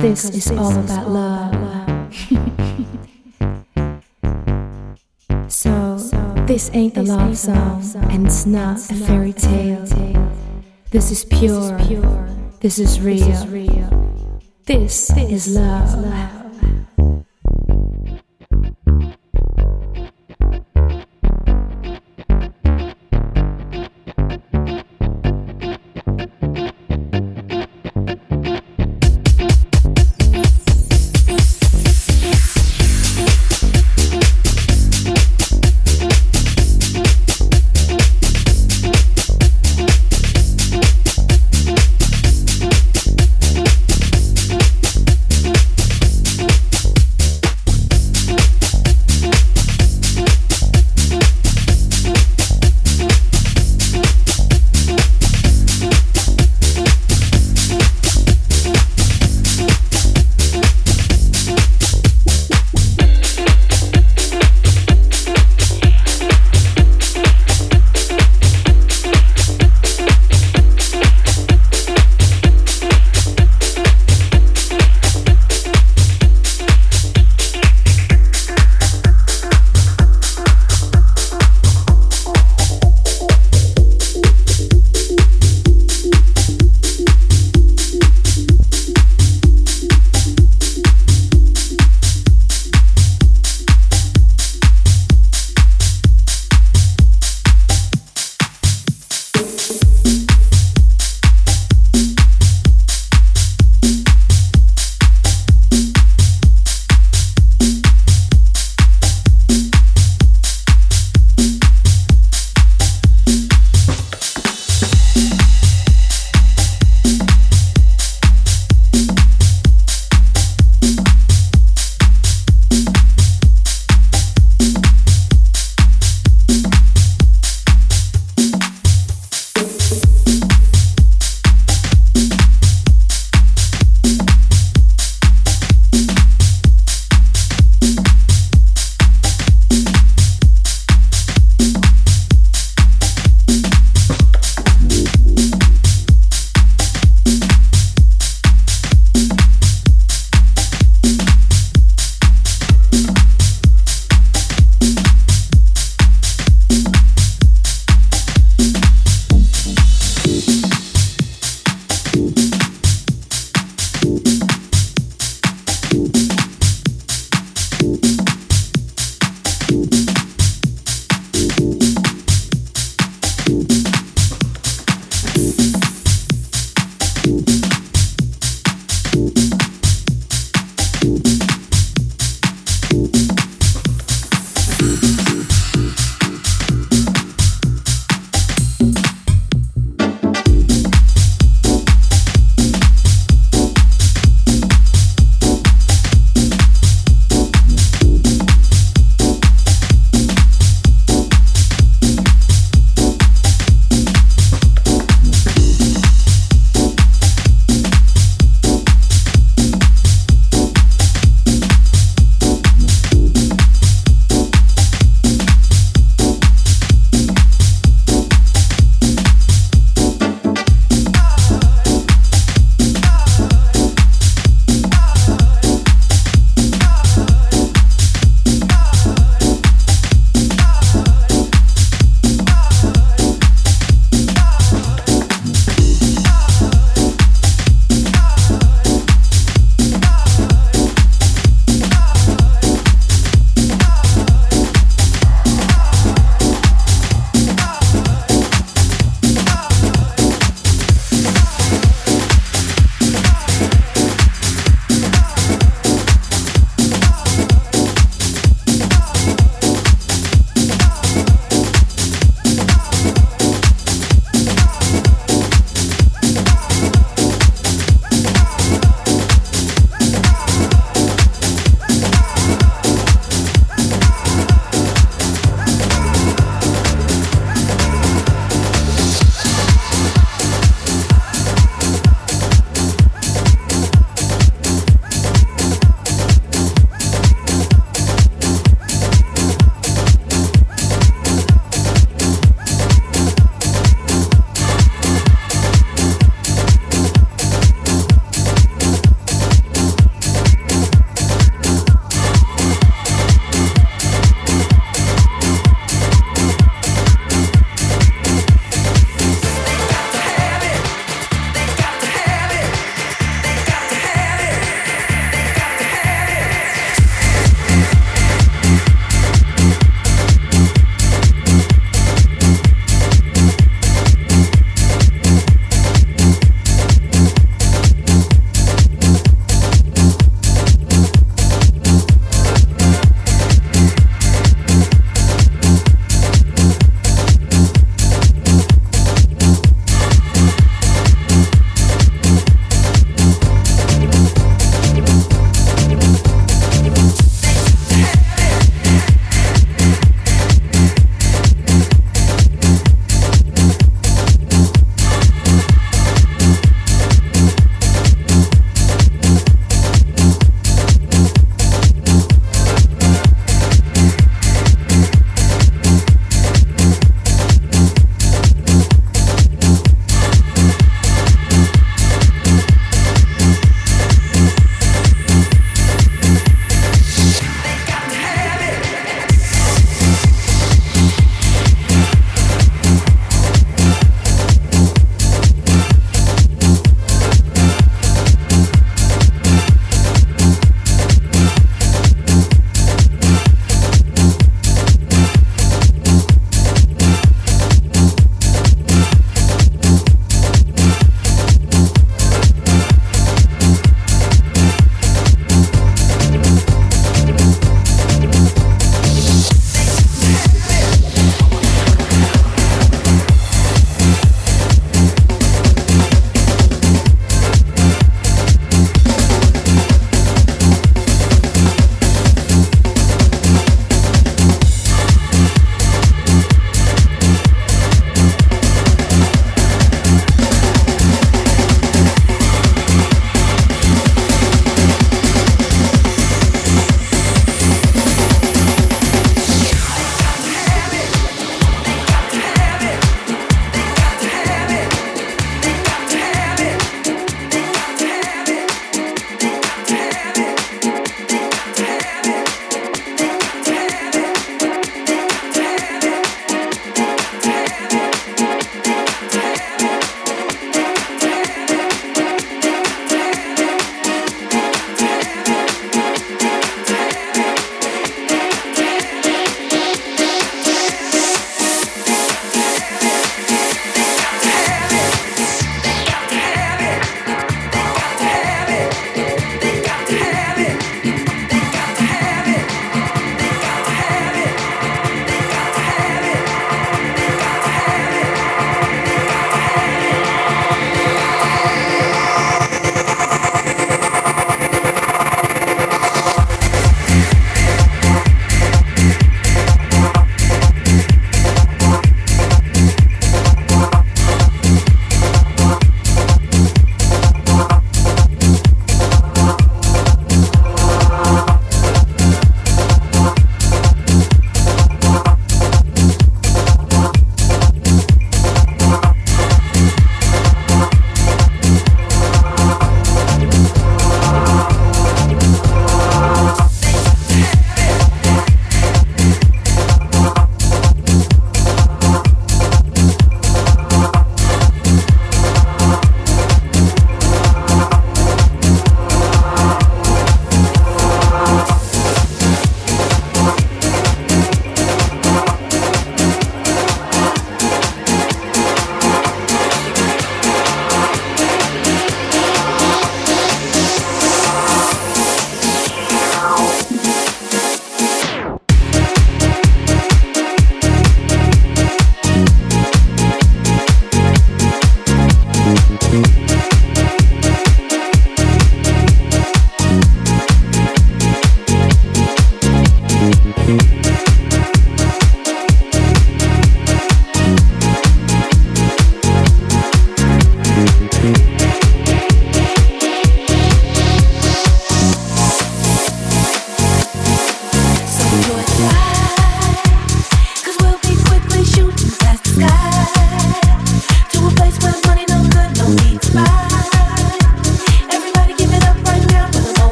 this is all about love. so, this ain't a love song, and it's not a fairy tale. This is pure, this is real. This is love.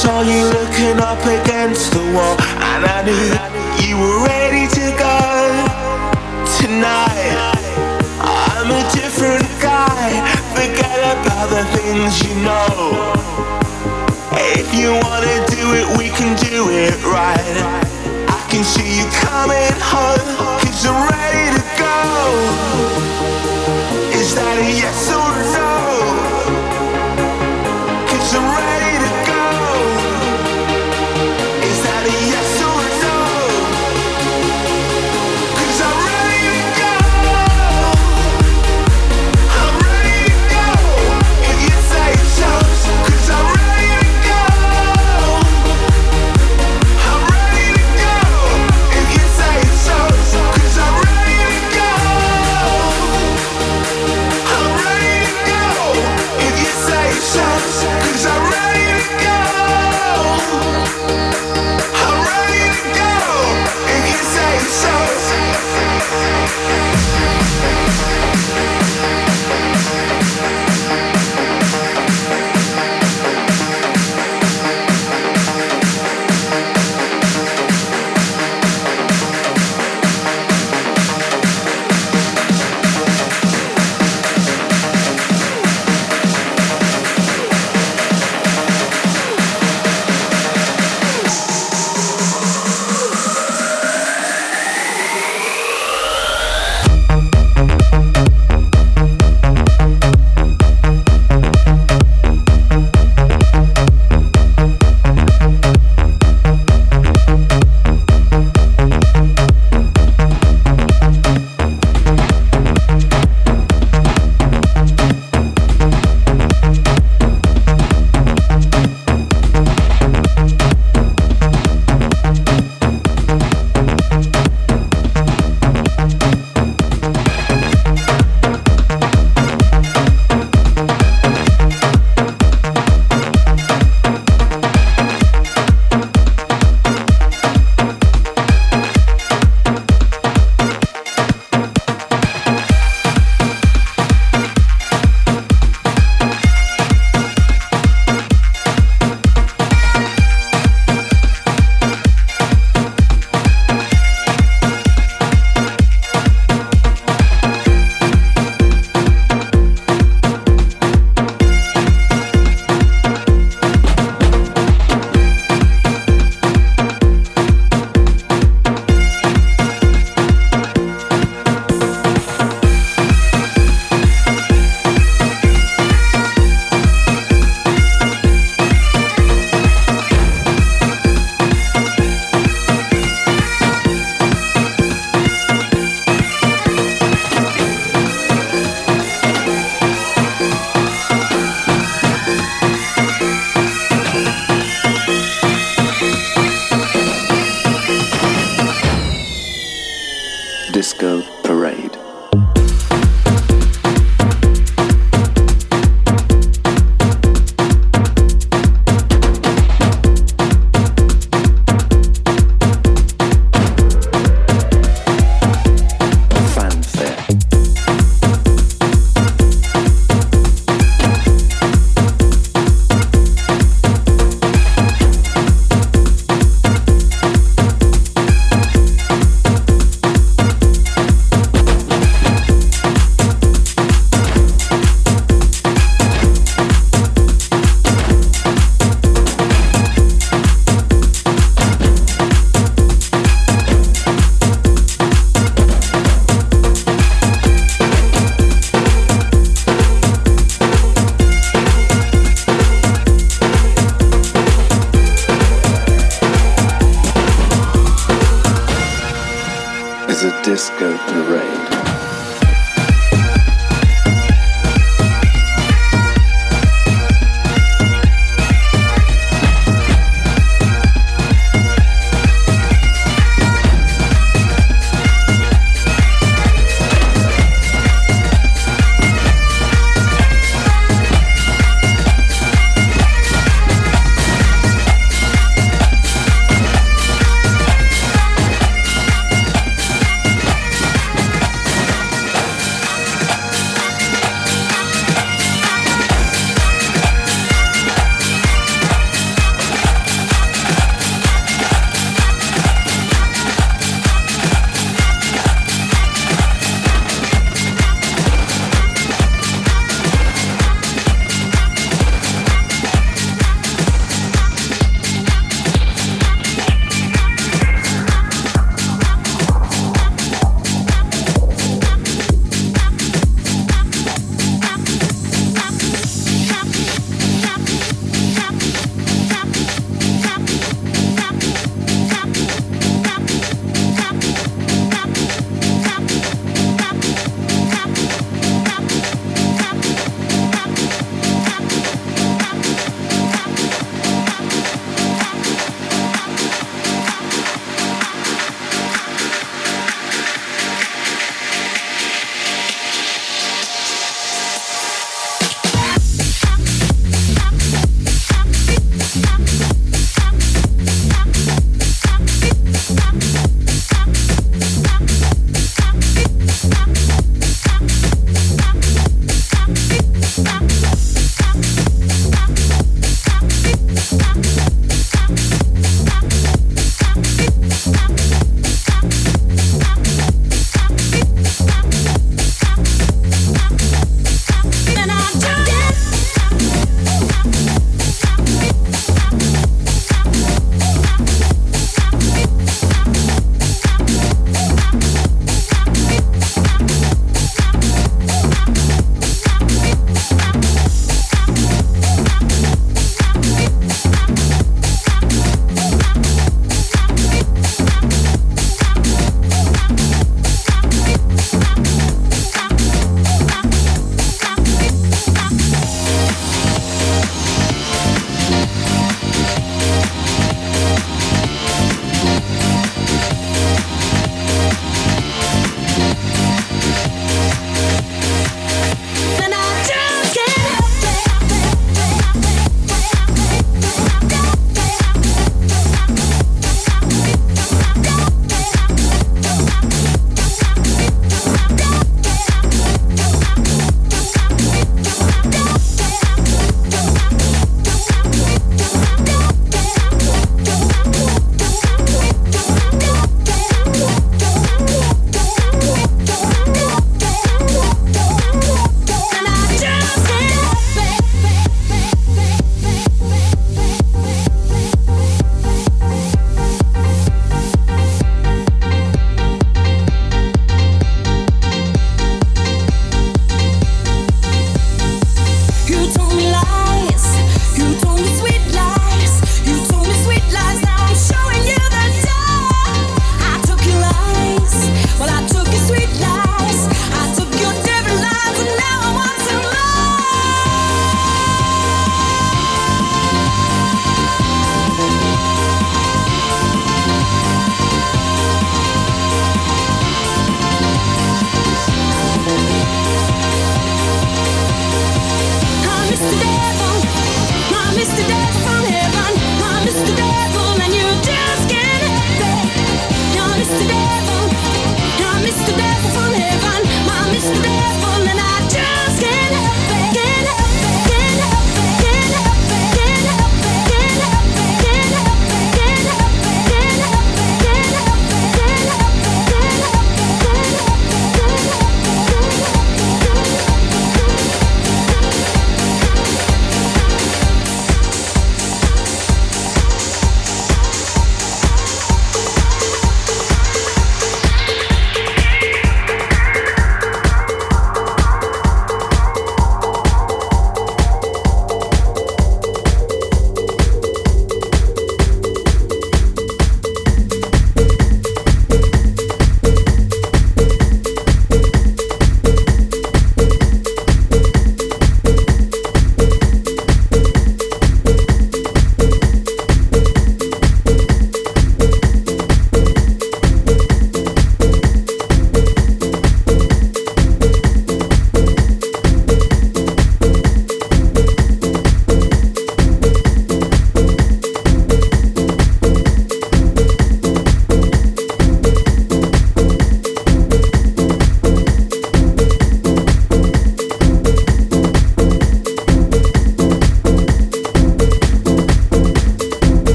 Saw you looking up against the wall, and I knew you were ready to go. Tonight, I'm a different guy. Forget about the things you know. If you wanna do it, we can do it right. I can see you coming home, cause I'm ready to go. Is that a yes or no?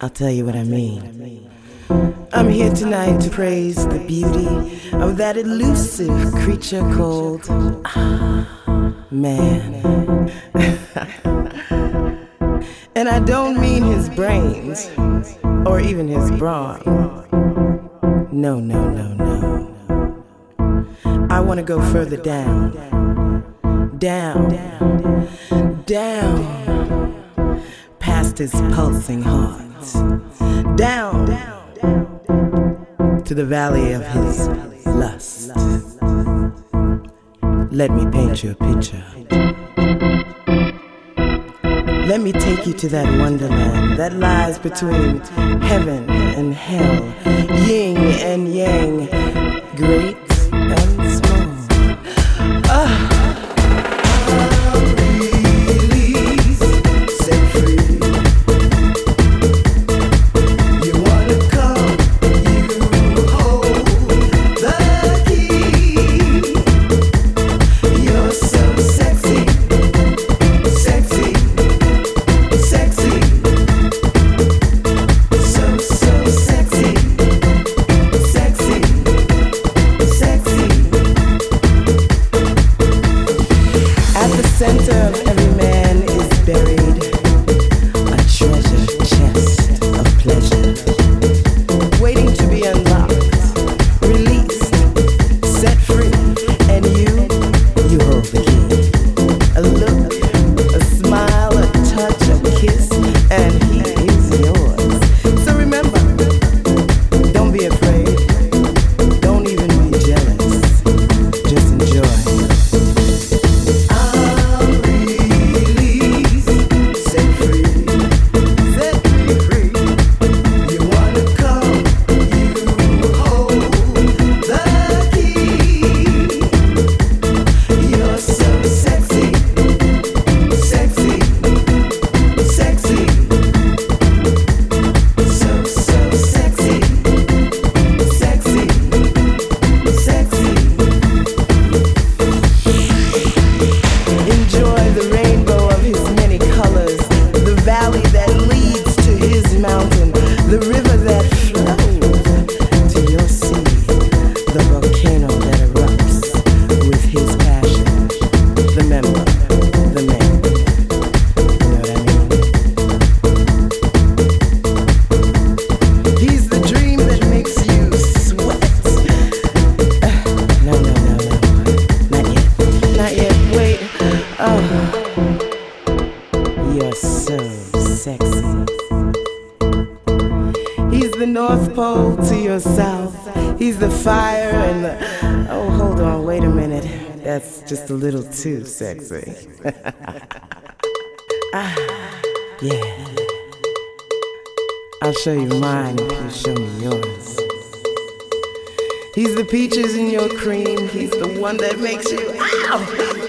I'll tell you what I mean. I'm here tonight to praise the beauty of that elusive creature called ah, man. and I don't mean his brains or even his brawn. No, no, no, no. I want to go further down. Down. Down. Past his pulsing heart. Down to the valley of his lust. Let me paint you a picture. Let me take you to that wonderland that lies between heaven and hell, yin and yang, great too sexy. ah, yeah. I'll show you mine if you show me yours. He's the peaches in your cream. He's the one that makes you ow,